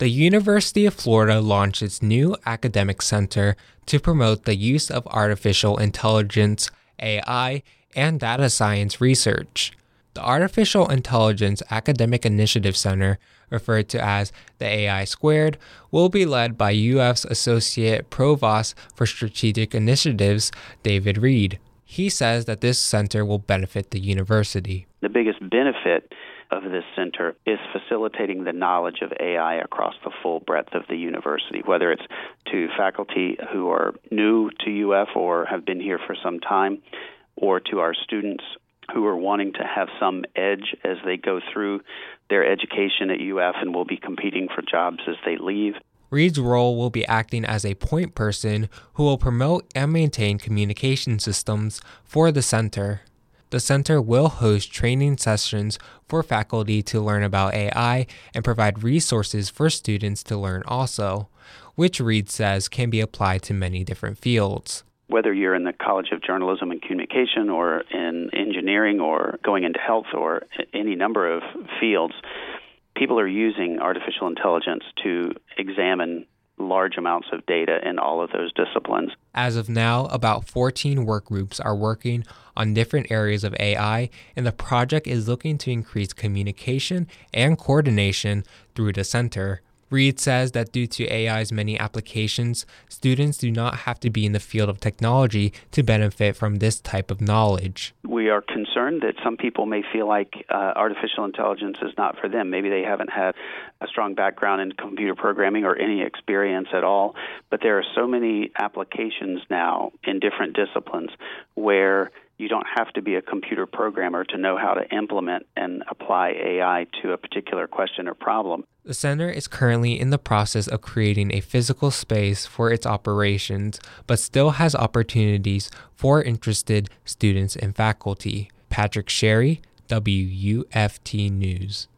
The University of Florida launched its new academic center to promote the use of artificial intelligence, AI, and data science research. The Artificial Intelligence Academic Initiative Center, referred to as the AI Squared, will be led by UF's Associate Provost for Strategic Initiatives, David Reed. He says that this center will benefit the university. The biggest benefit of this center is facilitating the knowledge of AI across the full breadth of the university, whether it's to faculty who are new to UF or have been here for some time, or to our students who are wanting to have some edge as they go through their education at UF and will be competing for jobs as they leave. Reed's role will be acting as a point person who will promote and maintain communication systems for the center. The center will host training sessions for faculty to learn about AI and provide resources for students to learn also, which Reed says can be applied to many different fields. Whether you're in the College of Journalism and Communication or in engineering or going into health or any number of fields, people are using artificial intelligence to examine large amounts of data in all of those disciplines. As of now, about 14 work groups are working on different areas of AI, and the project is looking to increase communication and coordination through the center. Reed says that due to AI's many applications, students do not have to be in the field of technology to benefit from this type of knowledge. We are concerned that some people may feel like uh, artificial intelligence is not for them. Maybe they haven't had a strong background in computer programming or any experience at all, but there are so many applications now in different disciplines where you don't have to be a computer programmer to know how to implement and apply AI to a particular question or problem. The center is currently in the process of creating a physical space for its operations, but still has opportunities for interested students and faculty. Patrick Sherry, WUFT News.